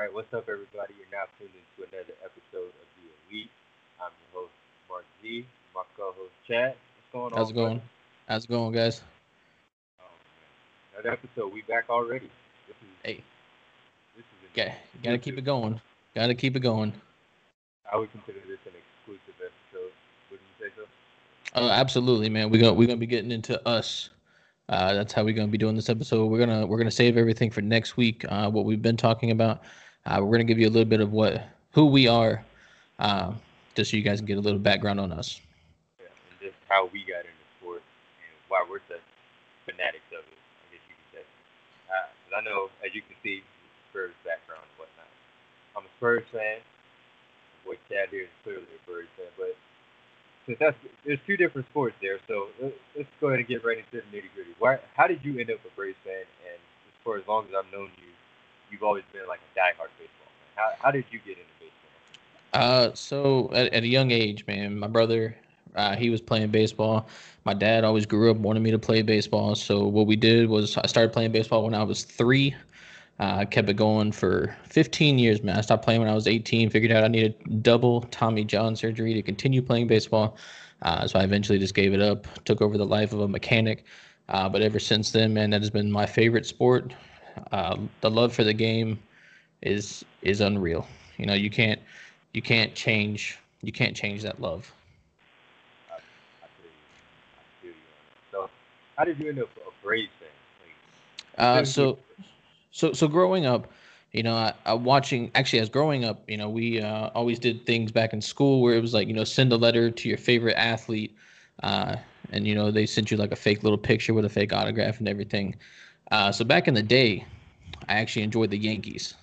right, what's up, everybody? You're now tuned into another episode of The Elite. I'm your host, Mark Z. My co-host, Chad. What's going on? How's it going? buddy? How's it going, guys? Oh. Another episode. We back already. This is Hey, this is got gotta keep it going. Gotta keep it going. I would consider this an exclusive episode. Wouldn't you say so? Oh, absolutely, man. We're gonna we're gonna be getting into us. Uh, that's how we're gonna be doing this episode. We're gonna we're gonna save everything for next week. Uh, what we've been talking about. Uh, we're gonna give you a little bit of what who we are, uh, just so you guys can get a little background on us. Yeah. And just how we got into sports and why we're such fanatics of it. I guess you could say. Uh, 'cause I know, as you can see, Spurs background and whatnot. I'm a Spurs fan. Boy, Chad here is clearly a Spurs fan, but since that's there's two different sports there, so let- let's go ahead and get right into the nitty gritty. Why? How did you end up a Braves fan? And for as long as I've known you, you've always been like a diehard baseball fan. How, how did you get into baseball? Uh, so at, at a young age, man, my brother, uh, he was playing baseball. My dad always grew up wanting me to play baseball. So what we did was I started playing baseball when I was three. Uh, I kept it going for 15 years, man. I stopped playing when I was 18. Figured out I needed double Tommy John surgery to continue playing baseball. Uh, so I eventually just gave it up. Took over the life of a mechanic. Uh, but ever since then, man, that has been my favorite sport. Uh, the love for the game is is unreal. You know, you can't you can't change you can't change that love. I, I you. I you. So, how did you end up a Braves fan? Like, Uh, so so so growing up, you know, I, I watching actually as growing up, you know, we uh, always did things back in school where it was like you know send a letter to your favorite athlete, uh, and you know they sent you like a fake little picture with a fake autograph and everything. Uh, so back in the day, I actually enjoyed the Yankees.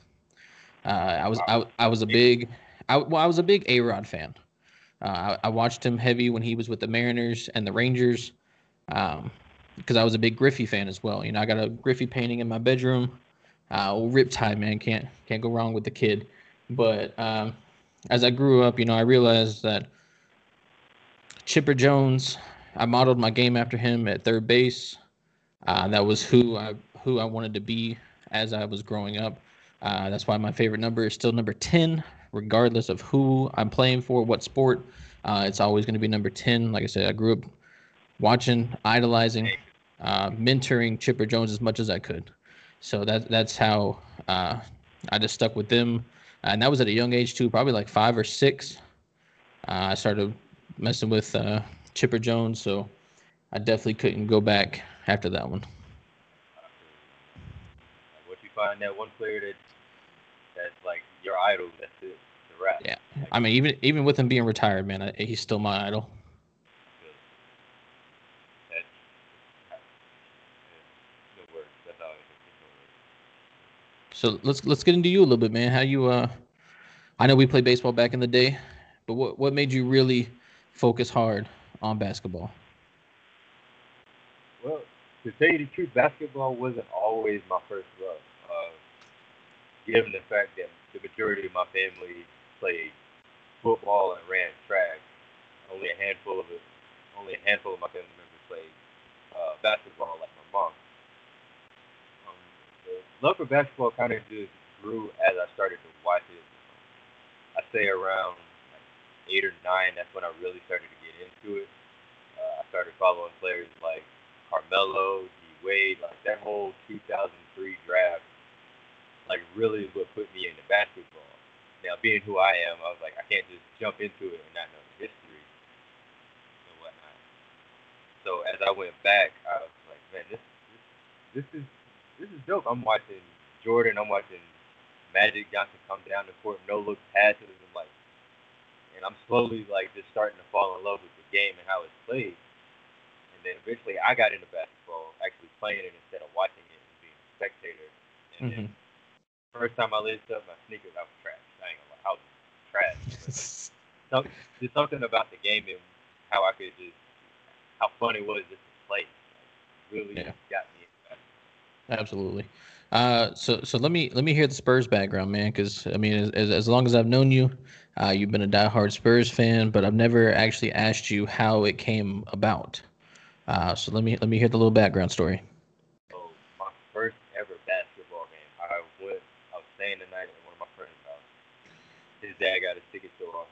Uh, I was I, I was a big I, well, I was a big A Rod fan. Uh, I, I watched him heavy when he was with the Mariners and the Rangers, um, because I was a big Griffey fan as well. You know, I got a Griffey painting in my bedroom. Uh, well, Riptide, man, can't can't go wrong with the kid. But um, as I grew up, you know, I realized that Chipper Jones, I modeled my game after him at third base. Uh, that was who I who I wanted to be as I was growing up. Uh, that's why my favorite number is still number ten, regardless of who I'm playing for, what sport. Uh, it's always going to be number ten. Like I said, I grew up watching, idolizing, uh, mentoring Chipper Jones as much as I could. So that that's how uh, I just stuck with them, and that was at a young age too, probably like five or six. Uh, I started messing with uh, Chipper Jones, so I definitely couldn't go back after that one. Like, find that one player that that's like your idol, that's it. The rap. Yeah. I mean, even even with him being retired, man, I, he's still my idol. That's, yeah, no words. That's all I can think. No words. So let's let's get into you a little bit, man. How you uh I know we played baseball back in the day, but what what made you really focus hard on basketball? Well, to tell you the truth, basketball wasn't always my first love. Given the fact that the majority of my family played football and ran track, only a handful of it, only a handful of my family members played uh, basketball, like my mom. Um, the love for basketball kind of just grew as I started to watch it. I say around like eight or nine, that's when I really started to get into it. Uh, I started following players like Carmelo, D Wade, like that whole 2003 draft, like really what put me into basketball. Now, being who I am, I was like, I can't just jump into it and not know the history and whatnot. So as I went back, I was like, man, this this, this is this is dope. I'm watching Jordan. I'm watching Magic Johnson come down the court, no look passes, and like, and I'm slowly like just starting to fall in love with the game and how it's played. And then eventually, I got into basketball, actually playing it instead of watching it and being a spectator. And then Mhm. First time I laced up my sneakers, I was trash. I ain't gonna lie, I was trash. Some, there's something about the game and how I could just, how fun it was just to play. Like, really Yeah. got me. Absolutely. Uh, so so let me let me hear the Spurs background, man. Because I mean, as, as as long as I've known you, uh, you've been a diehard Spurs fan, but I've never actually asked you how it came about. Uh, so let me let me hear the little background story. So my first ever basketball game, I went, I was staying the night at one of my friends, his dad got a ticket to a,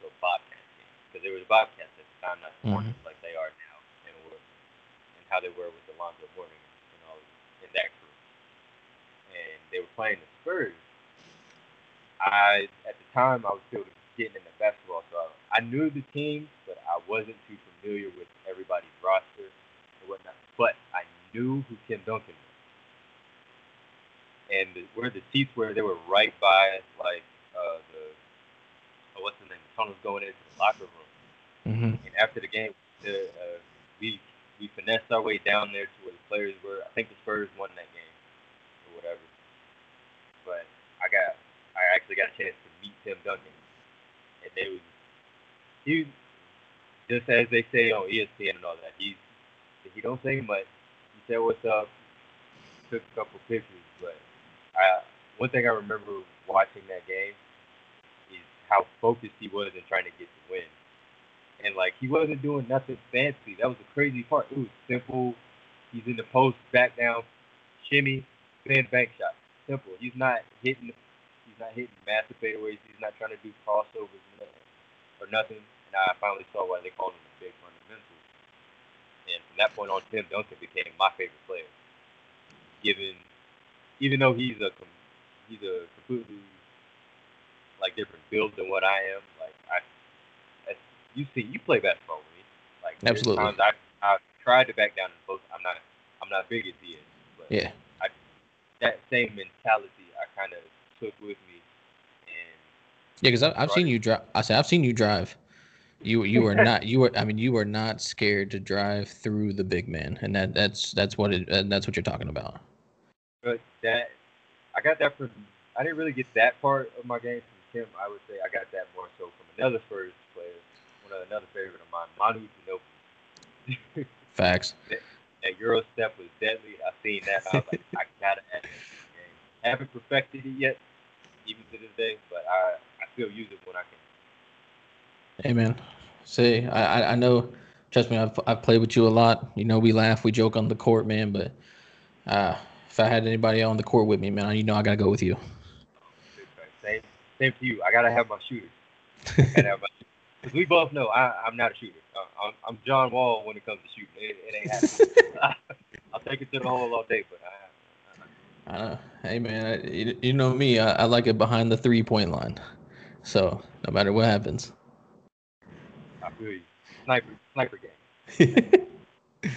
to a Bobcats game because there was Bobcats at the time, not the Hornets Mhm. like they are now, and were, and how they were with Alonzo Mourning and all in that crew. And they were playing the Spurs. I at the time I was still getting into basketball, so I, I knew the teams, but I wasn't too familiar with everybody's roster and whatnot. But I knew who Tim Duncan and the, where the seats were, they were right by like uh, the oh, what's the name? The tunnels going into the locker room. hmm And after the game, the, uh, we we finessed our way down there to where the players were. I think the Spurs won that game or whatever. But I got I actually got a chance to meet Tim Duncan, and they was he just as they say on ESPN and all that. He he don't say much. He said what's up, took a couple pictures, I one thing I remember watching that game is how focused he was in trying to get the win and like he wasn't doing nothing fancy. That was the crazy part. It was simple. He's in the post, back down, shimmy, spin, bank shot. Simple. He's not hitting. He's not hitting massive fadeaways. He's not trying to do crossovers or nothing. Or nothing. And I finally saw why they called him the big fundamental. And from that point on, Tim Duncan became my favorite player. Given, even though he's a he's a completely like different build than what I am. Like I you see, you play basketball with me. Like Absolutely. times I I tried to back down in post. I'm not I'm not big as he is, but Yeah. that same mentality I kind of took with me, and Yeah, because I've seen you drive. I said I've seen you drive. You you are not you were I mean you are not scared to drive through the big man, and that that's that's what it and that's what you're talking about. But that I got that from I didn't really get that part of my game from Tim. I would say I got that more so from another first player, one of another favorite of mine, Manu Ginobili. Facts. that Euro step was deadly. I've seen that. I was like, I gotta add that to the. Haven't perfected it yet, even to this day, but I, I still use it when I can. Hey man, say I I- I know. Trust me, I've I've played with you a lot. You know, we laugh, we joke on the court, man. But uh, if I had anybody on the court with me, man, you know I gotta go with you. Same, same to you. I gotta have my shooters. I gotta have my because we both know I, I'm not a shooter. Uh, I'm, I'm John Wall when it comes to shooting. It, it ain't happening. I'll take it to the hole all day, but I, I know. Hey man, I, you, you know me. I, I like it behind the three point line. So no matter what happens. I, I feel you. Sniper, sniper game.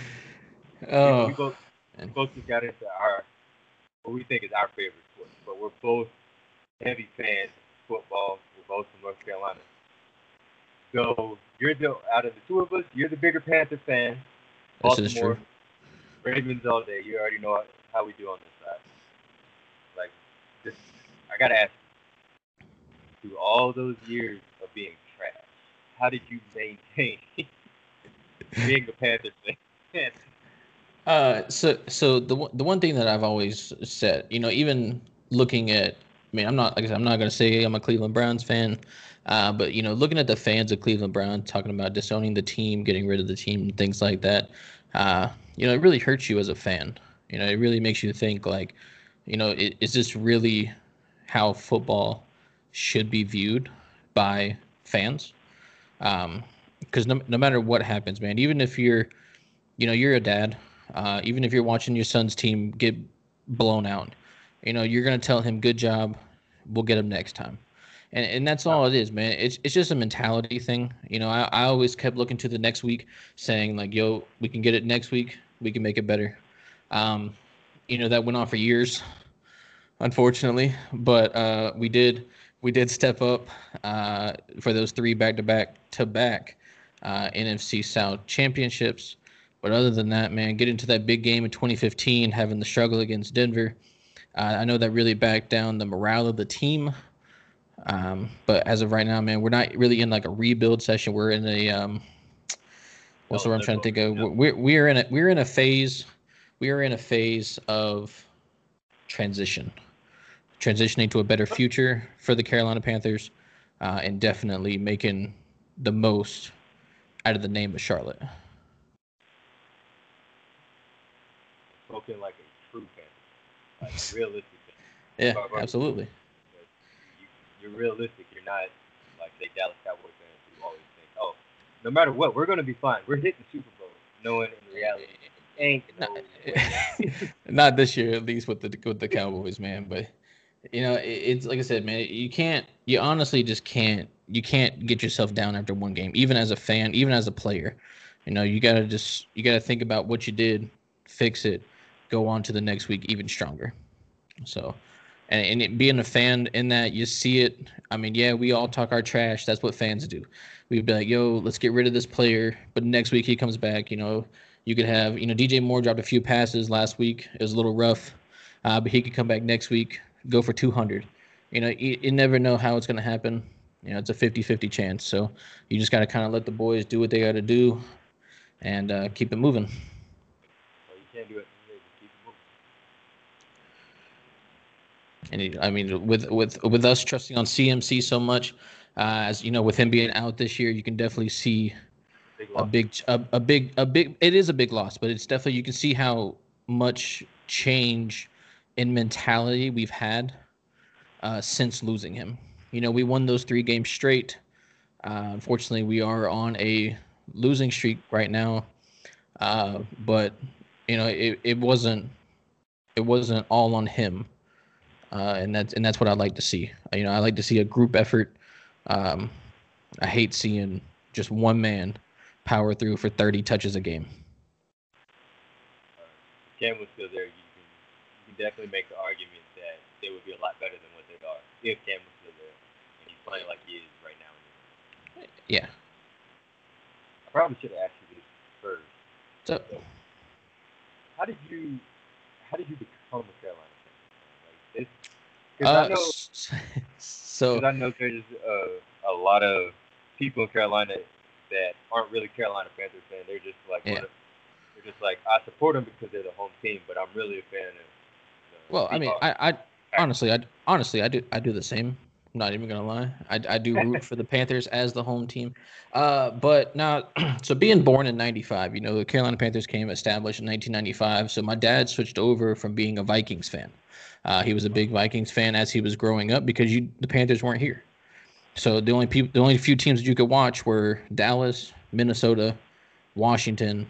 oh, we both both just got into our what we think is our favorite sport, but we're both heavy fans of football. We're both from North Carolina. So you're the out of the two of us, you're the bigger Panther fan. this is true. Ravens all day. You already know how we do on this side. Like this, I gotta ask you, through all those years of being trash, how did you maintain being a Panther fan? Uh, so so the the one thing that I've always said, you know, even looking at, I mean, I'm not like I I'm not gonna say I'm a Cleveland Browns fan, uh, but you know, looking at the fans of Cleveland Browns talking about disowning the team, getting rid of the team, things like that, uh, you know, it really hurts you as a fan. You know, it really makes you think like, you know, i- is this really how football should be viewed by fans? Um, because no, no matter what happens, man, even if you're, you know, you're a dad, uh, even if you're watching your son's team get blown out, you know, you're gonna tell him, "Good job, we'll get him next time," and and that's all it is, man. It's it's just a mentality thing. You know, I, I always kept looking to the next week, saying like, "Yo, we can get it next week. We can make it better." Um, you know, that went on for years, unfortunately, but uh, we did we did step up uh, for those three back to back to back uh, NFC South championships. But other than that, man, getting to that big game in 2015, having the struggle against Denver, uh, I know that really backed down the morale of the team. Um, but as of right now, man, we're not really in like a rebuild session. We're in a um, what's the word I'm trying to think of? We're we're in a we're in a phase. We are in a phase of transition, transitioning to a better future for the Carolina Panthers, uh, and definitely making the most out of the name of Charlotte. Spoken like a true fan, like a realistic fan. Yeah, right. absolutely. You, you're realistic. You're not like say Dallas Cowboy fans who always think, oh, no matter what, we're gonna be fine. We're hitting the Super Bowl, knowing in reality ain't no not this year at least with the with the Cowboys, man. But you know, it, it's like I said, man. You can't. You honestly just can't. You can't get yourself down after one game, even as a fan, even as a player. You know, you gotta just you gotta think about what you did, fix it, go on to the next week even stronger. So, and, and it, being a fan in that, you see it. I mean, yeah, we all talk our trash. That's what fans do. We'd be like, yo, let's get rid of this player. But next week he comes back. You know, you could have, you know, DJ Moore dropped a few passes last week. It was a little rough, uh, but he could come back next week, go for 200. You know, you, you never know how it's going to happen. You know, it's a 50 50 chance. So you just got to kind of let the boys do what they got to do and uh, keep it moving. Well, you can't do it. Keep it moving. And I mean, with with with us trusting on CMC so much, uh, as you know, with him being out this year, you can definitely see Big a big a, a big a big it is a big loss but it's definitely you can see how much change in mentality we've had uh, since losing him. You know we won those three games straight. Uh, unfortunately we are on a losing streak right now. Uh, but you know it, it wasn't it wasn't all on him uh, and that's and that's what I like to see you know I like to see a group effort um, I hate seeing just one man power through for 30 touches a game. Cam was still there, you can, you can definitely make the argument that they would be a lot better than what they are if Cam was still there and he's playing like he is right now. Yeah. I probably should have asked you this first. So How did you how did you become a Carolina this, because uh, I know so I know there's uh, a lot of people in Carolina that aren't really Carolina Panthers fans. They're just like Yeah. of- they're just like I support them because they're the home team, but I'm really a fan of. Well, I mean, I, I honestly, I honestly, I do, I do the same. Not even gonna lie. I, I do root for the Panthers as the home team. Uh, but now, so being born in '95, you know, the Carolina Panthers came established in 1995. So my dad switched over from being a Vikings fan. Uh, he was a big Vikings fan as he was growing up because you, the Panthers weren't here. So the only people, the only few teams that you could watch were Dallas, Minnesota, Washington,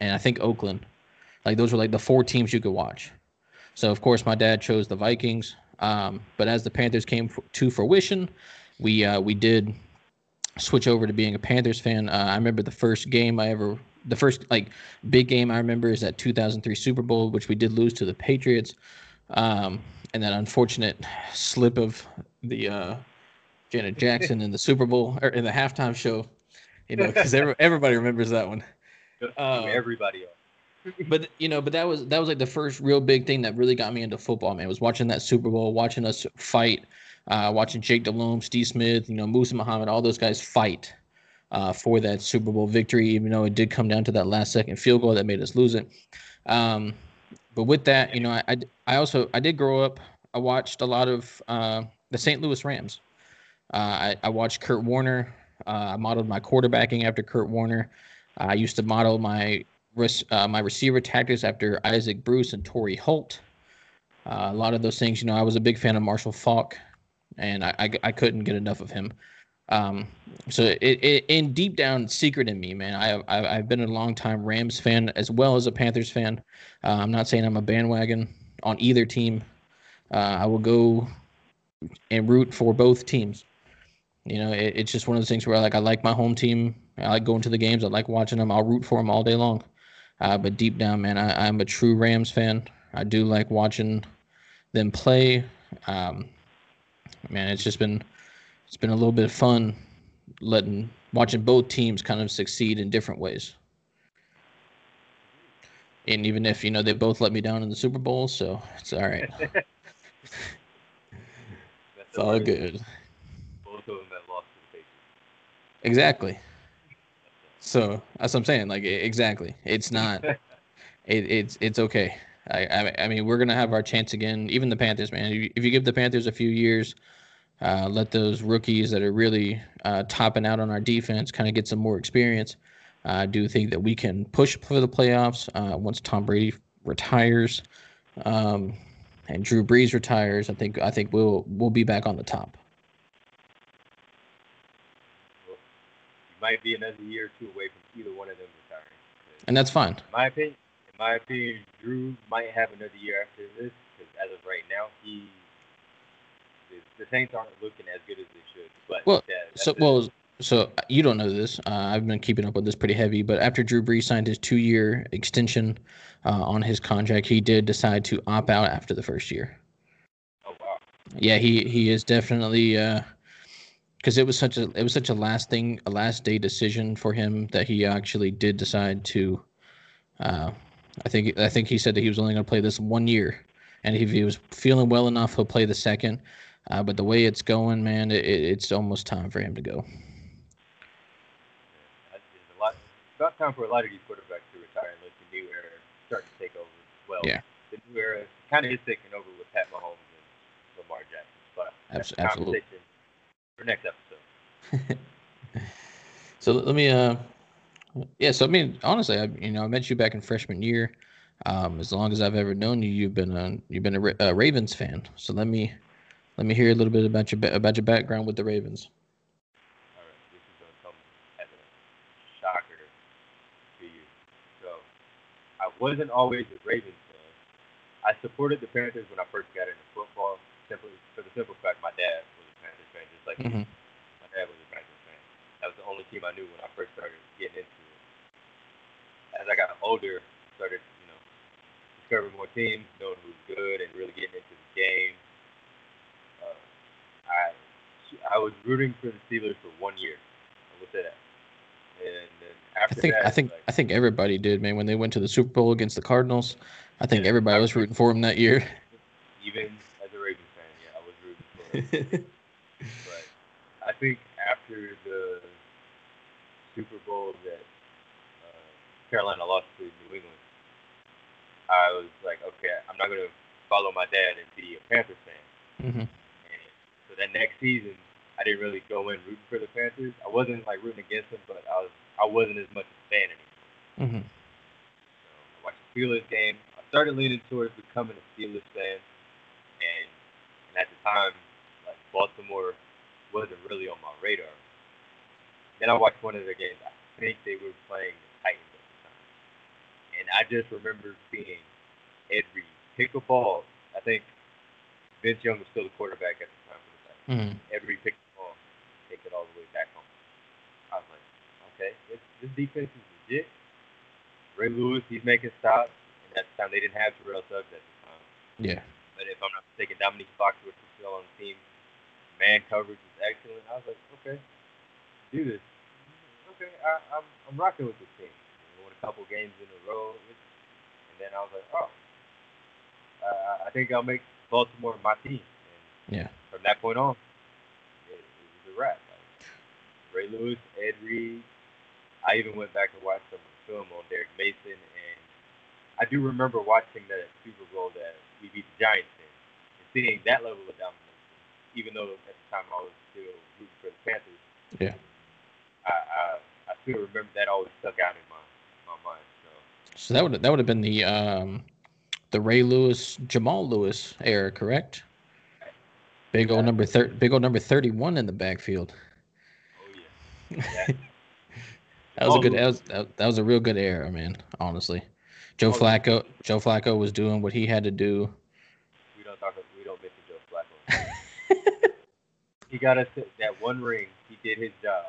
and I think Oakland. Like those were like the four teams you could watch. So of course my dad chose the Vikings. Um, but as the Panthers came f- to fruition, we uh, we did switch over to being a Panthers fan. Uh, I remember the first game I ever, the first like big game I remember is that 2003 Super Bowl, which we did lose to the Patriots. Um, and that unfortunate slip of the uh, Janet Jackson in the Super Bowl or in the halftime show, you know, because everybody remembers that one. Uh, everybody off. But you know, but that was that was like the first real big thing that really got me into football, man. Was watching that Super Bowl, watching us fight, uh, watching Jake Delhomme, Steve Smith, you know, Muhsin Muhammad, all those guys fight uh, for that Super Bowl victory, even though it did come down to that last second field goal that made us lose it. Um, but with that, you know, I, I, I also I did grow up. I watched a lot of uh, the St. Louis Rams. Uh, I, I watched Kurt Warner. Uh, I modeled my quarterbacking after Kurt Warner. I used to model my uh, my receiver tactics after Isaac Bruce and Torry Holt. Uh, a lot of those things, you know, I was a big fan of Marshall Faulk, and I, I, I couldn't get enough of him. Um, so it, it in deep down secret in me, man, I, I I've been a long time Rams fan as well as a Panthers fan. Uh, I'm not saying I'm a bandwagon on either team. Uh, I will go and root for both teams. You know, it, it's just one of those things where like I like my home team. I like going to the games. I like watching them. I'll root for them all day long. Uh, but deep down, man, I, I'm a true Rams fan. I do like watching them play. Um, man, it's just been it's been a little bit of fun letting watching both teams kind of succeed in different ways. And even if you know they both let me down in the Super Bowl, so it's all right. That's It's all good. Both of them that lost to the Patriots. Exactly. So that's what I'm saying. Like exactly, it's not. it, it's it's okay. I, I I mean we're gonna have our chance again. Even the Panthers, man. If you, if you give the Panthers a few years, uh, let those rookies that are really uh, topping out on our defense kind of get some more experience. I do think that we can push for the playoffs uh, once Tom Brady retires, um, and Drew Brees retires. I think I think we'll we'll be back on the top. Might be another year or two away from either one of them retiring. And that's fine. In my opinion, in my opinion, Drew might have another year after this because as of right now, he the, the Saints aren't looking as good as they should. But Well, that, So that's well, so you don't know this. Uh, I've been keeping up with this pretty heavy. But after Drew Brees signed his two-year extension uh, on his contract, he did decide to opt out after the first year. oh wow, Yeah, he he is definitely because it was such a it was such a last thing a last day decision for him that he actually did decide to. Uh, I think I think he said that he was only going to play this one year, and if he was feeling well enough, he'll play the second. Uh, but the way it's going, man, it, it's almost time for him to go. yeah, it's lot. About time for a lot of these quarterbacks to retire and let the new era start to take over. Well, Yeah. the new era kind of is taking over with Pat Mahomes and Lamar Jackson. But that's Abs- a absolutely. For next episode. So let me, uh, yeah. So I mean, honestly, I you know I met you back in freshman year. Um, as long as I've ever known you, you've been a you've been a, a Ravens fan. So let me let me hear a little bit about your about your background with the Ravens. All right, this is gonna come as a shocker to you. So, I wasn't always a Ravens fan. I supported the Panthers when I first got into football, simply for the simple fact my dad was a Panthers fan, just like. Mhm. My dad was a fan. That was the only team I knew when I first started getting into it. As I got older, started you know discovering more teams, knowing who's good, and really getting into the game. Uh, I I was rooting for the Steelers for one year. I will say that. And then I think that, I think like, I think everybody did, man. When they went to the Super Bowl against the Cardinals, I think Yeah, everybody was rooting for him that year. even as a Ravens fan, yeah, I was rooting for them. I think after the Super Bowl that uh, Carolina lost to New England, I was like, okay, I'm not gonna follow my dad and be a Panthers fan. hmm And so that next season, I didn't really go in rooting for the Panthers. I wasn't like rooting against them, but I was I wasn't as much a fan anymore. hmm So I watched the Steelers game. I started leaning towards becoming a Steelers fan, and, and at the time, like Baltimore wasn't really on my radar. Then I watched one of their games. I think they were playing the Titans at the time, and I just remember seeing every pick a ball. I think Vince Young was still the quarterback at the time for the Titans. hmm Every pick the ball, take it all the way back home. I was like, okay, this, this defense is legit. Ray Lewis, he's making stops, and at the time they didn't have Terrell Suggs at the time. Yeah. But if I'm not mistaken, Domonique Foxworth was still on the team. Man coverage was excellent. I was like, okay, do this. Okay, I, I'm I'm rocking with this team. We won a couple games in a row, and then I was like, oh, uh, I think I'll make Baltimore my team. And Yeah. from that point on, it, it was a wrap. Like, Ray Lewis, Ed Reed. I even went back and watched some film on Derrick Mason, and I do remember watching that Super Bowl that we beat the Giants in, and seeing that level of dominance. Even though at the time I was still rooting for the Panthers, Yeah. I I, I still remember that always stuck out in my my mind. So So that would that would have been the um, the Ray Lewis Jamal Lewis era, correct? Big old number thir- big old number thirty one in the backfield. oh yeah, yeah. That was a good. That was that, that was a real good era, man. Honestly, Joe Flacco. Joe Flacco was doing what he had to do. we don't talk. We don't mention Joe Flacco. He got us that one ring. He did his job,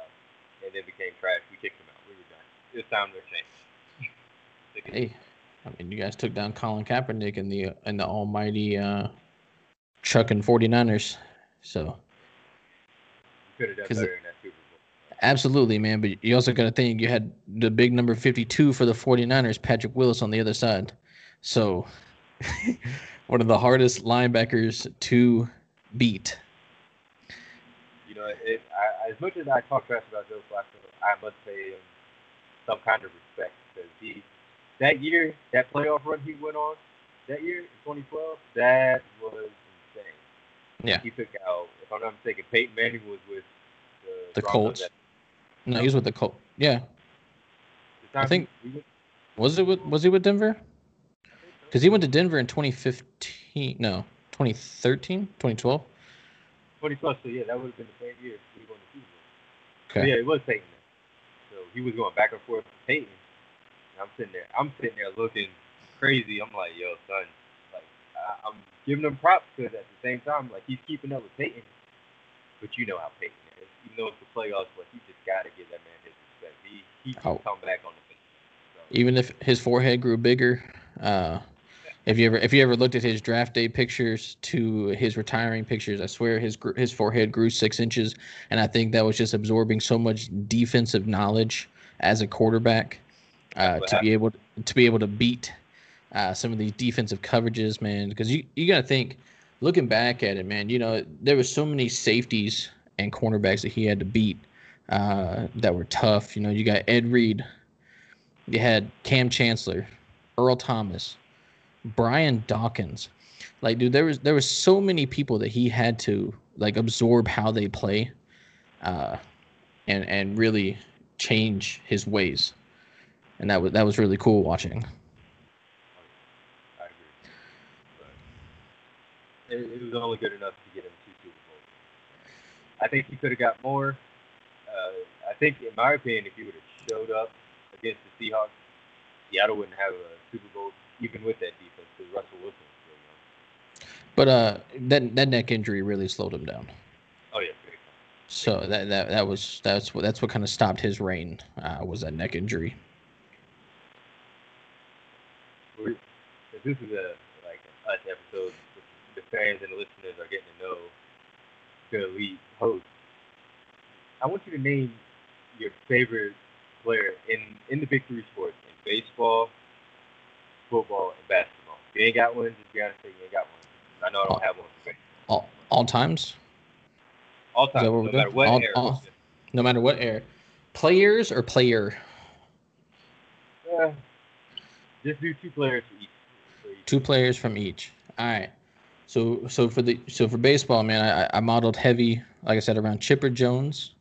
and then became trash. We kicked him out. We were done. It's time to change. Hey, I mean, you guys took down Colin Kaepernick and the in the almighty uh, trucking 49ers. So could have done better in that Super Bowl. absolutely, man. But you also got to think you had the big number 52 for the 49ers, Patrick Willis, on the other side. So one of the hardest linebackers to beat. Know, it, I, as much as I talk trash about Joe Flacco, I must pay him some kind of respect because he that year, that playoff run he went on that year in 2012, that was insane. Yeah. He took out, if I'm not mistaken, Peyton Manning was with the, The Colts. at No, he was with the Colts. Yeah, I think- we was it with was he with Denver? Because he went to Denver in 2015. No, 2013, 2012. 2012, so yeah, that would have been the same year we won the Super Bowl. So Okay. yeah, it was Peyton. So he was going back and forth with Peyton. And I'm sitting there, I'm sitting there looking crazy. I'm like, yo, son, like I, I'm giving him props because at the same time, like he's keeping up with Peyton. But you know how Peyton is. Even though it's the playoffs, but he just gotta give that man his respect. He he can oh. come back on the bench. So. Even if his forehead grew bigger, uh, if you ever if you ever looked at his draft day pictures to his retiring pictures, I swear his his forehead grew six inches, and I think that was just absorbing so much defensive knowledge as a quarterback uh, to be able to, be able to beat uh, some of these defensive coverages, man. Because you you got to think, looking back at it, man, you know there was so many safeties and cornerbacks that he had to beat uh, that were tough. You know, you got Ed Reed, you had Kam Chancellor, Earl Thomas. Brian Dawkins. Like, dude, there was there was so many people that he had to like absorb how they play, uh, and and really change his ways, and that was that was really cool watching. I agree. It, it was only good enough to get him two Super Bowls. I think he could have got more. Uh, I think, in my opinion, if he would have showed up against the Seahawks, Seattle wouldn't have a Super Bowl even with that defense, because Russell Wilson But uh, that that neck injury really slowed him down. Oh yeah. So that that that was that's what that's what kind of stopped his reign uh, was that neck injury. this is a like us episode, the fans and the listeners are getting to know the elite host. I want you to name your favorite player in in the big three sports in baseball, football, and basketball. If you ain't got one, just be honest, you ain't got one. I know I don't have one. All, all times. All times. No matter what all, era. All, no matter what era. Players or player. Uh, just do two players for each, for each. Two players from each. All right. So so for the so for baseball, man, I, I modeled heavy, like I said, around Chipper Jones,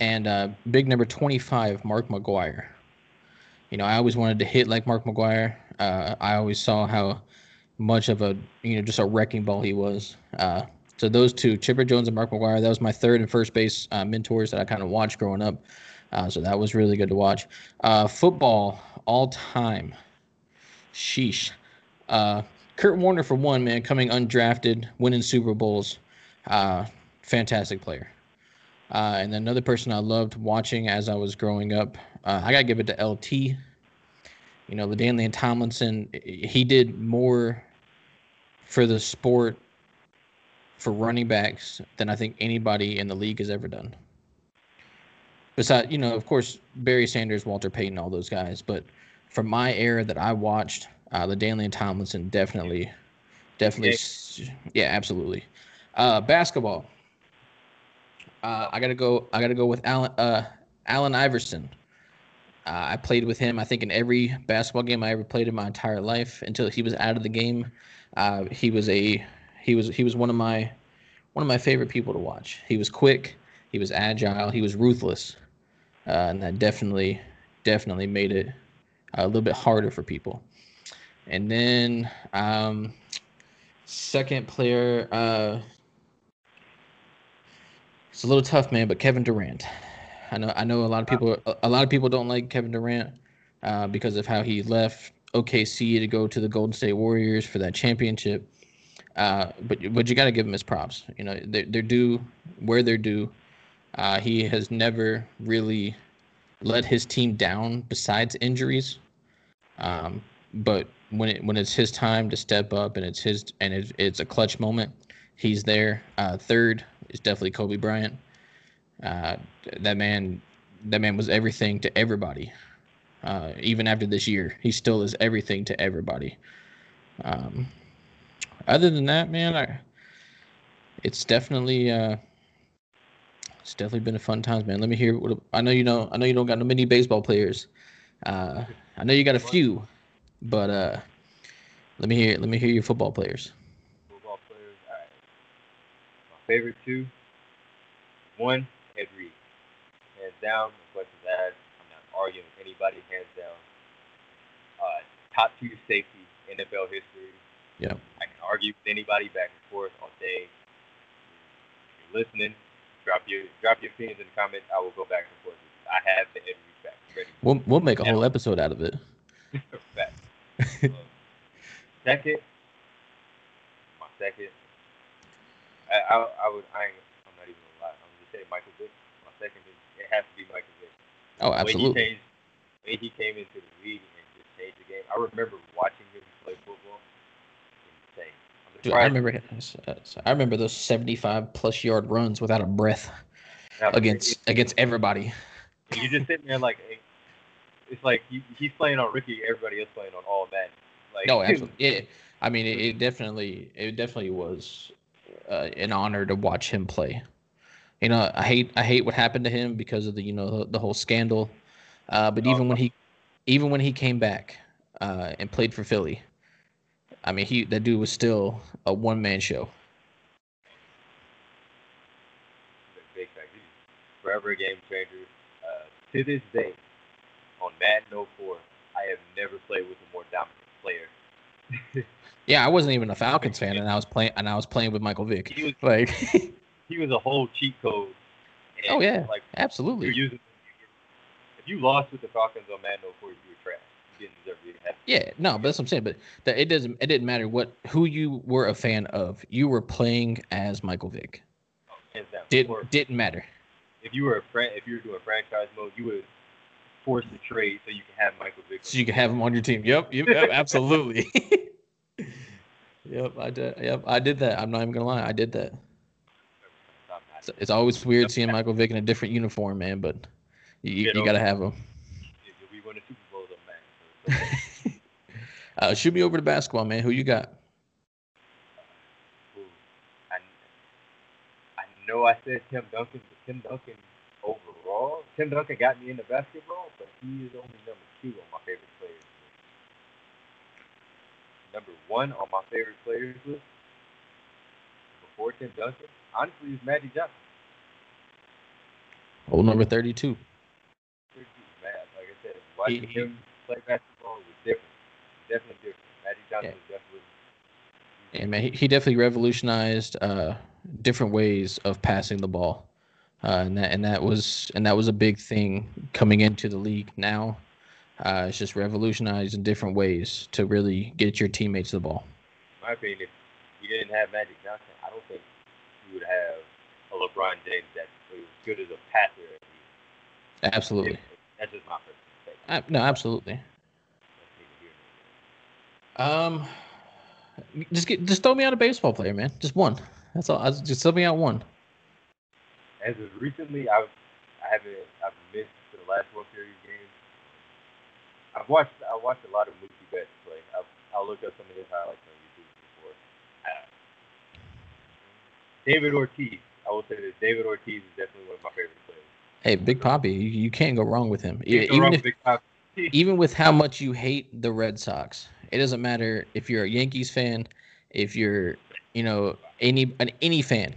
and uh, big number twenty five, Mark McGwire you know, I always wanted to hit like Mark McGwire. Uh, I always saw how much of a you know just a wrecking ball he was. Uh, so those two, Chipper Jones and Mark McGwire, that was my third and first base uh, mentors that I kind of watched growing up. Uh, so that was really good to watch. Uh, football all time, sheesh. Uh, Kurt Warner for one, man, coming undrafted, winning Super Bowls, fantastic player. and then another person I loved watching as I was growing up uh, I gotta give it to LT. You know, LaDainian Tomlinson, he did more for the sport for running backs than I think anybody in the league has ever done. Besides, you know, of course, Barry Sanders, Walter Payton, all those guys. But from my era that I watched, uh, and Tomlinson definitely, definitely, yeah, absolutely. Uh, basketball. Uh, I gotta go. I gotta go with Allen. Uh, Allen Iverson. Uh, I played with him, I think, in every basketball game I ever played in my entire life until he was out of the game. Uh, he was a he was he was one of my one of my favorite people to watch. He was quick, he was agile, he was ruthless, uh, and that definitely definitely made it a little bit harder for people. And then um, second player, uh, it's a little tough, man, but Kevin Durant. I know I know a lot of people a lot of people don't like Kevin Durant uh, because of how he left OKC to go to the Golden State Warriors for that championship. Uh, but but you got to give him his props. You know they're, they're due where they're due. Uh, he has never really let his team down besides injuries. Um, but when it when it's his time to step up and it's his and it's, it's a clutch moment, he's there. Uh, third is definitely Kobe Bryant. Uh, that man, that man was everything to everybody. Uh, even after this year, he still is everything to everybody. Um, other than that, man, I, it's definitely uh, it's definitely been a fun time, man. Let me hear. What, I know you know. I know you don't got no many baseball players. Uh, I know you got a few, but uh, let me hear. Let me hear your football players. Football players. All right. My favorite two. One, Ed Reed. Hands down, no questions asked. I'm not arguing with anybody, hands down. Uh, top two safety NFL history. Yeah. I can argue with anybody back and forth all day. If you're listening, drop your drop your opinions in the comments. I will go back and forth. I have the Edwards back ready. We'll we'll make a Yeah. whole episode out of it. Fact. Um, second, my second. I, I, I would. I ain't, I'm not even gonna lie. I'm gonna say Michael Vick. My second is it has to be Michael Vick. Oh, The way absolutely. he changed, he came into the league and just changed the game. I remember watching him play football. Insane. Dude, I remember I remember those 75 plus yard runs without a breath Now, against it- against everybody. it- you just sitting there like, hey, it's like he, he's playing on Ricky. Everybody else playing on all Madden. Like, No, absolutely. Yeah. I mean, it, it definitely it definitely was uh, an honor to watch him play. You know, I hate I hate what happened to him because of the you know the, the whole scandal. Uh, but Oh, even when he even when he came back uh, and played for Philly, I mean, he that dude was still a one man show. big forever a game changer. Uh, to this day, on Madden 04, I have never played with a more dominant player. Yeah, I wasn't even a Falcons fan, and I was playing and I was playing with Michael Vick. He was Like, he was a whole cheat code. Oh, and, Oh, yeah. Like you're absolutely. using. If you lost with the Falcons on Madden 04, you were trash. You didn't deserve to have. Yeah, no, but that's what I'm saying. But that it doesn't it didn't matter what who you were a fan of. You were playing as Michael Vick. Down. Did Or didn't matter. if you were a fran- if you were doing franchise mode, you would force the trade so you can have Michael Vick. So you can have him on your team. Yep, yep, yep absolutely. yep, I did. Yep, I did that. I'm not even gonna lie. I did that. It's, it's always weird seeing Michael Vick in a different uniform, man. But you, Get you gotta have him. We won the Super Bowl on Madden. So it's okay. Uh, shoot me over to basketball, man. Who you got? I, I know I said Tim Duncan, but Tim Duncan overall, Tim Duncan got me into basketball, but he is only number two on my favorite players list. Number one on my favorite players list Tim Duncan, honestly, is Magic Johnson. Old number 32. Man, like I said, watching He- him play basketball was different. Definitely different. Magic Johnson Yeah. definitely. Yeah, man, he, he definitely revolutionized uh, different ways of passing the ball, uh, and that and that was and that was a big thing coming into the league. Now, uh, it's just revolutionized in different ways to really get your teammates the ball. In my opinion, you didn't have Magic Johnson, I don't think you would have a LeBron James that's as good as a passer as. Absolutely, That's just my personal take. No, absolutely. That's neither here nor Um, just get just throw me out a baseball player, man. Just one. That's all. I- Just throw me out one. As of recently, I've I haven't I've missed the last World Series game. I've watched I watched a lot of Mookie Betts play. I've, I'll look up some of his highlights on YouTube before. Uh, David Ortiz. I will say this. David Ortiz is definitely one of my favorite players. Hey, Big Papi, you, you can't go wrong with him. Even if even with how much you hate the Red Sox, it doesn't matter if you're a Yankees fan, if you're, you know, any an any fan,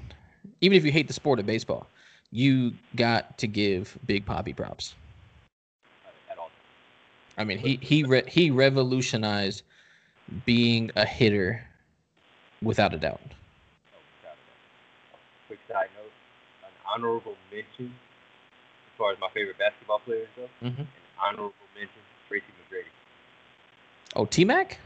even if you hate the sport of baseball, you got to give Big Papi props. at all. I mean, he he re- he revolutionized being a hitter without a doubt. Oh, without a doubt. Quick side note: an honorable mention as far as my favorite basketball players go. Mhm. An honorable mention: Tracy McGrady. Oh, T Mac.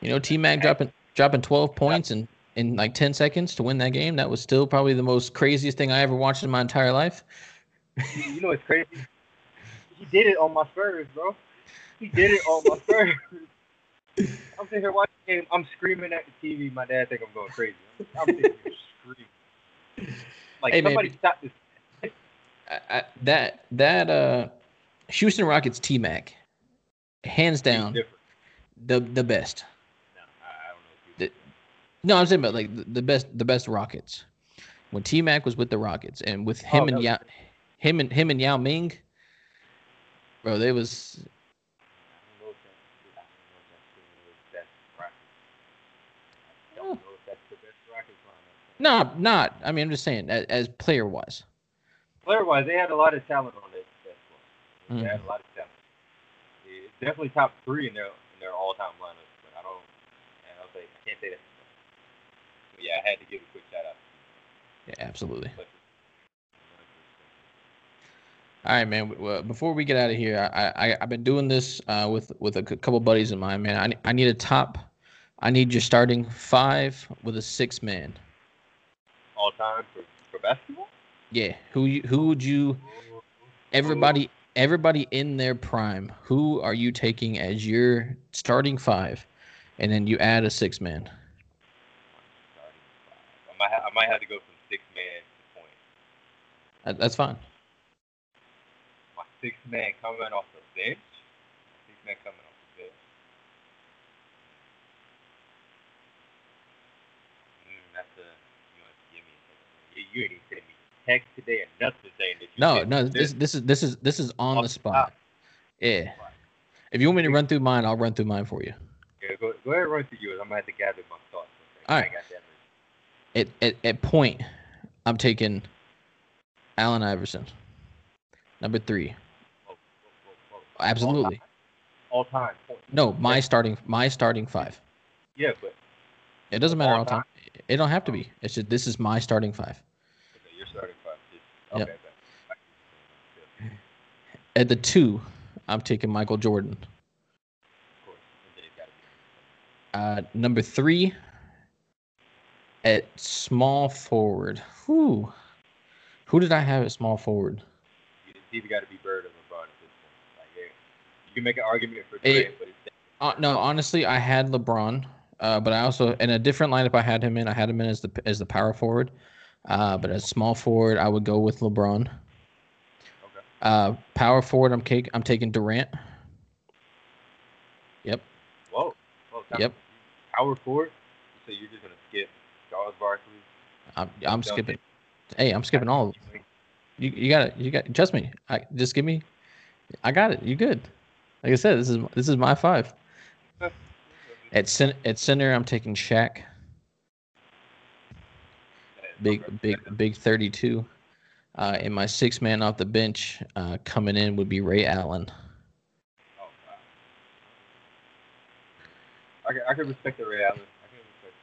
You know, T Mac dropping dropping 12 points in in like 10 seconds to win that game. That was still probably the most craziest thing I ever watched in my entire life. You you know it's crazy? He did it on my Spurs, bro. He did it on my Spurs. I'm sitting here watching the game. I'm screaming at the TV. My dad think I'm going crazy. I'm, I'm Like Hey, man. somebody stop this. I, I, that that uh Houston Rockets T Mac, hands down the the best. No, I, I don't know. If you, No, I'm saying about like the, the best the best Rockets. When T Mac was with the Rockets and with him Oh, and. Yao, him and him and Yao Ming, bro, they was I don't know if that's, I don't know if that's the best Rockets. I don't know if that's the best Rockets lineup. not. I mean, I'm just saying as, as player wise. Player wise, they had a lot of talent on squad. They Mhm. had a lot of talent. It's definitely top three in their in their all time lineup. But I don't. And I'll say I can't say that. But yeah, I had to give a quick shout out. Yeah, absolutely. But, All right, man. Well, before we get out of here, I, I I've been doing this uh, with with a couple buddies of mine, man. I I need a top. I need your starting five with a six man. All time for, for basketball. Yeah. Who you, who would you? Everybody everybody in their prime. Who are you taking as your starting five, and then you add a six man? I might ha- I might have to go from six man to point. That, that's fine. My six man coming off the bench. Six man coming off the bench. Mm, that's a you want to give me. a second. You, ain't even sending me text today or nothing saying that. You No, no. this. This is this is this is on the spot. Yeah. If you want me to run through mine, I'll run through mine for you. Yeah, go, go ahead and run through yours. I'm gonna have to gather my thoughts. second. All I got. At, at at point, I'm taking Allen Iverson. Number three. Whoa, whoa, whoa, whoa. Absolutely. All time. All time. No, my Yeah. starting my starting five. Yeah, but It doesn't matter All all time. It don't have to oh. be. It's just this is my starting five. okay, you're starting five. Yep. okay, bet. I- At the two, I'm taking Michael Jordan. Of course. And then it's gotta be- Uh, number three, at small forward. Who? Who did I have at small forward? It's either got to be Bird or LeBron at this point. Like, yeah, you can make an argument for It- but it's Uh, no, honestly, I had LeBron, uh, but I also in a different lineup. I had him in. I had him in as the as the power forward, uh, but as small forward, I would go with LeBron. okay. Uh, power forward, I'm cake. I'm taking Durant. Yep. Whoa. Whoa Yep. Power forward. So you're just gonna skip Charles Barkley. I'm I'm skipping. Hey, I'm skipping all of them. You you got it. You got trust me. I just give me. I got it. You good? Like I said, this is this is my five. At center, at center, I'm taking Shaq. Big big big 32. Uh, and my six man off the bench uh, coming in would be Ray Allen. Oh, wow. I can, I can respect the Ray Allen. Respect.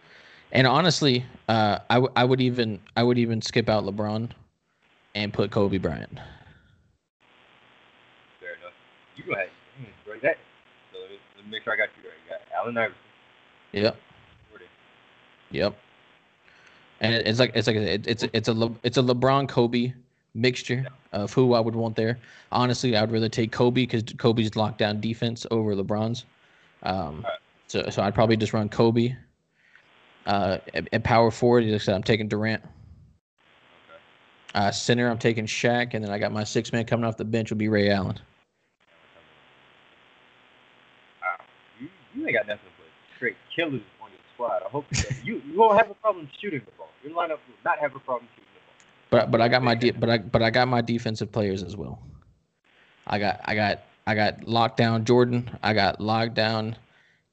And honestly, uh, I, w- I would even I would even skip out LeBron and put Kobe Bryant. Fair enough. You go ahead. Right that. So let me, let me make sure I got you right. You got Allen Iverson. Yep. Jordan. Yep. And it- it's like it's like a, it- it's it's a Le- it's a LeBron Kobe mixture of who I would want there. Honestly, I would rather take Kobe because Kobe's lockdown defense over LeBron's. Um, so so I'd probably just run Kobe. Uh, at, at power forward, like I said, I'm taking Durant. Uh, center, I'm taking Shaq, and then I got my six man coming off the bench will be Ray Allen. Wow. You, you ain't got nothing but straight killers squad. I hope you you won't have a problem shooting the ball. Your lineup will not have a problem shooting the ball. But but I got my de- but I but I got my defensive players as well. I got I got I got lockdown Jordan. I got lockdown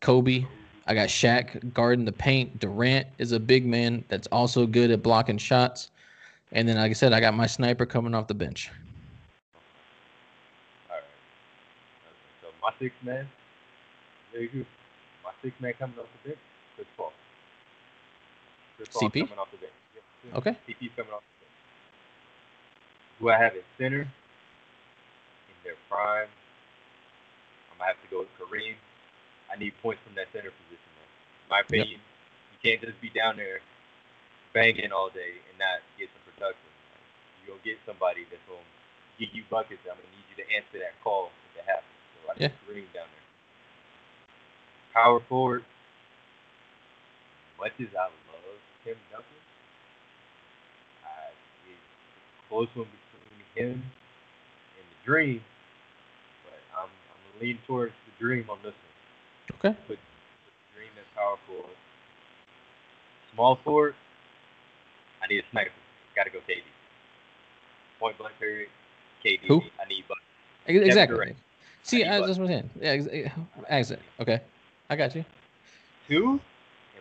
Kobe. I got Shaq guarding the paint. Durant is a big man that's also good at blocking shots. And then like I said, I got my sniper coming off the bench. All right. So my six man, very good. My six man coming off the bench, Chris Paul. Chris Paul CP? coming off the bench. Yep. Okay. CP's coming off the bench. Who I have at center in their prime? I'm gonna have to go with Kareem. I need points from that center position, man. In my opinion, you can't just be down there banging all day and not get some production. You're gonna get somebody that's gonna give you buckets. I'm gonna need you to answer that call if it happens. So I need Yeah. Kareem down there. Power forward. Much as I love Tim Duncan, I, it's a close one between him and the Dream, but I'm I'm leaning towards the Dream on this one. Okay. But, the Dream is powerful. Small forward. I need a sniper. Got to go KD. Point blank period. KD. Who? I need buckets. Ex- Exactly. See, I need I, buckets. that's what I'm saying. Yeah, ex- eh, ex- exit. Okay. I got you. Two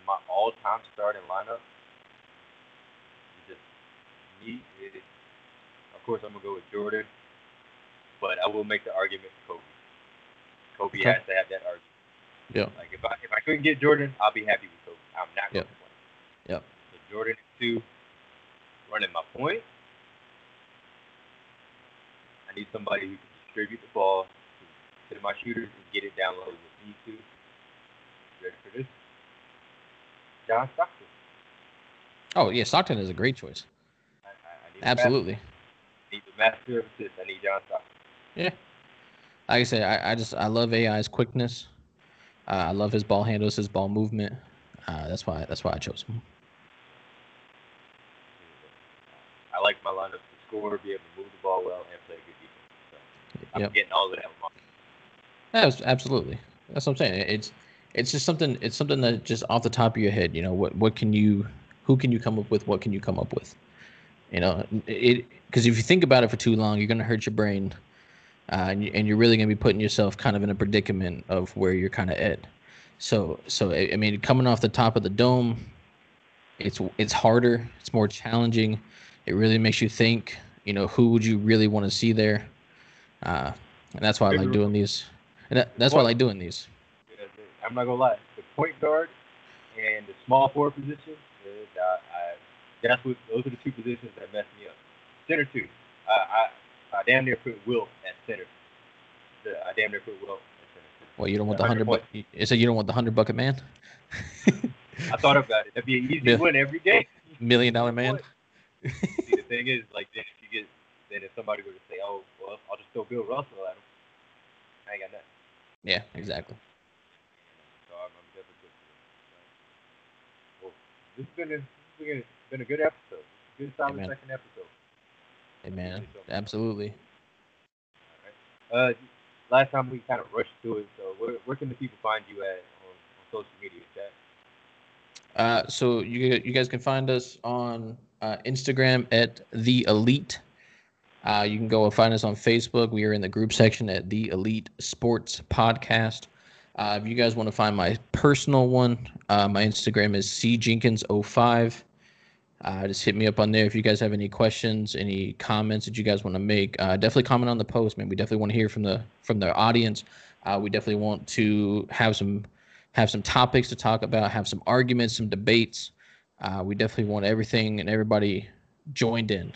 my all-time starting lineup. Just me. It, of course, I'm gonna go with Jordan, but I will make the argument for Kobe. Kobe Okay. has to have that argument. Yeah. Like if I if I couldn't get Jordan, I'll be happy with Kobe. I'm not to play. Yep. So Jordan is two. Running my point. I I need somebody who can distribute the ball to my shooters and get it down low with need to. Ready for this? John Stockton. Oh yeah, Stockton is a great choice. I, I, I Absolutely. I need the master of assists. I need John Stockton. Yeah. Like I said, I, I just I love AI's quickness. Uh, I love his ball handles, his ball movement. Uh, that's why that's why I chose him. I like my lineup to score, be able to move the ball well, and play a good defense. So I'm Yep. getting all of that. absolutely. That's what I'm saying. It's it's just something. It's something that just off the top of your head. You know what what can you who can you come up with? What can you come up with? You know it because if you think about it for too long, you're gonna hurt your brain, uh, and you, and you're really gonna be putting yourself kind of in a predicament of where you're kind of at. So so I I mean, coming off the top of the dome, it's it's harder. It's more challenging. It really makes you think. You know, who would you really want to see there? Uh, and that's why I like doing these. And that, that's why I like doing these. I'm not gonna lie. The point guard and the small forward position, is, uh, I, that's what those are the two positions that mess me up. Center too. I, I, I damn near put Will at center. The- I damn near put Wilt at center. Well, you don't want the hundred buck. You said you don't want the hundred bucket man, I thought about it. That'd be an easy Yeah. win every game. million dollar man. See, the thing is, like, then if you get, then if somebody were to say, "Oh, well, I'll just throw Bill Russell at him," I ain't got nothing. Yeah, exactly. So I'm, I'm definitely good for it. Well, this has been a, this has been a, good episode. Good solid Amen. second episode. Hey man, absolutely. Uh, last time we kind of rushed through it. So where, where can the people find you at on, on social media, Chad? Uh, so you you guys can find us on uh, Instagram at the Elite. Uh, you can go and find us on Facebook. We are in the group section at the Elite Sports Podcast. Uh, if you guys want to find my personal one, uh, my Instagram is cjenkins05. Uh, just hit me up on there if you guys have any questions, any comments that you guys want to make. Uh, definitely comment on the post, man. We definitely want to hear from the from the audience. Uh, we definitely want to have some have some topics to talk about, have some arguments, some debates. Uh, we definitely want everything and everybody joined in.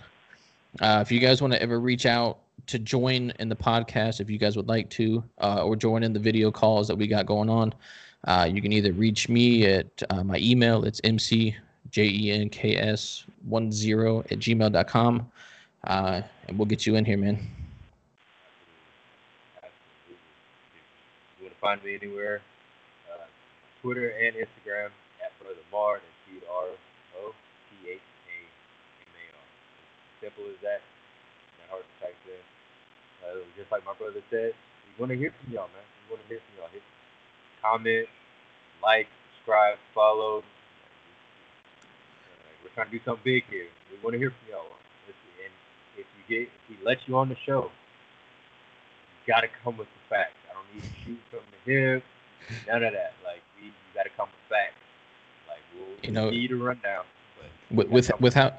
If you guys want to ever reach out to join in the podcast, if you guys would like to, uh, or join in the video calls that we got going on, uh, you can either reach me at uh, my email. It's mcjenks10 at gmail.com. Uh, and we'll get you in here, man. You want to find me anywhere, uh, Twitter and Instagram at Brother Mar, that's T R O T H A M A R. Simple as that. Not hard to type in. Uh, just like my brother said, we want to hear from y'all, man. We want to hear from y'all. Hit comment, like, subscribe, follow. Uh, we're trying to do something big here. We want to hear from y'all. And if you get, if we let you on the show, you gotta come with the facts. I don't need to shoot from the hip, none of that. Like we, you gotta come with facts. Like we'll You know- need a rundown, but with with with how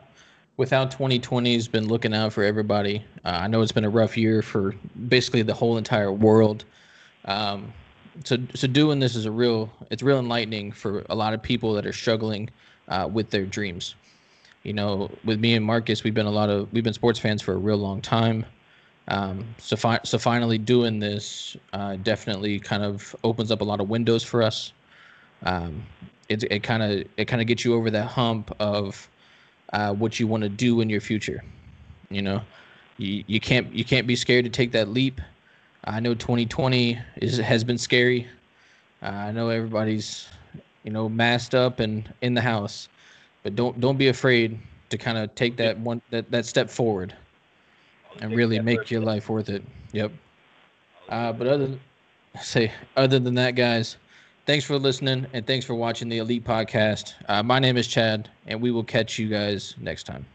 with how 2020's been looking out for everybody. Uh, I know it's been a rough year for basically the whole entire world. Um, so so doing this is a real it's real enlightening for a lot of people that are struggling uh, with their dreams. You know, with me and Marcus, we've been a lot of we've been sports fans for a real long time. Um, so fi- so finally doing this uh, definitely kind of opens up a lot of windows for us. Um, it it kind of it kind of gets you over that hump of uh, what you want to do in your future. You know, you, you can't you can't be scared to take that leap. I know 2020 is has been scary. Uh, I know everybody's you know masked up and in the house, but don't don't be afraid to kind of take that one that, that step forward and really make your life worth it. Yep. Uh, but other say other than that, guys, thanks for listening and thanks for watching the Elite Podcast. Uh, my name is Chad, and we will catch you guys next time.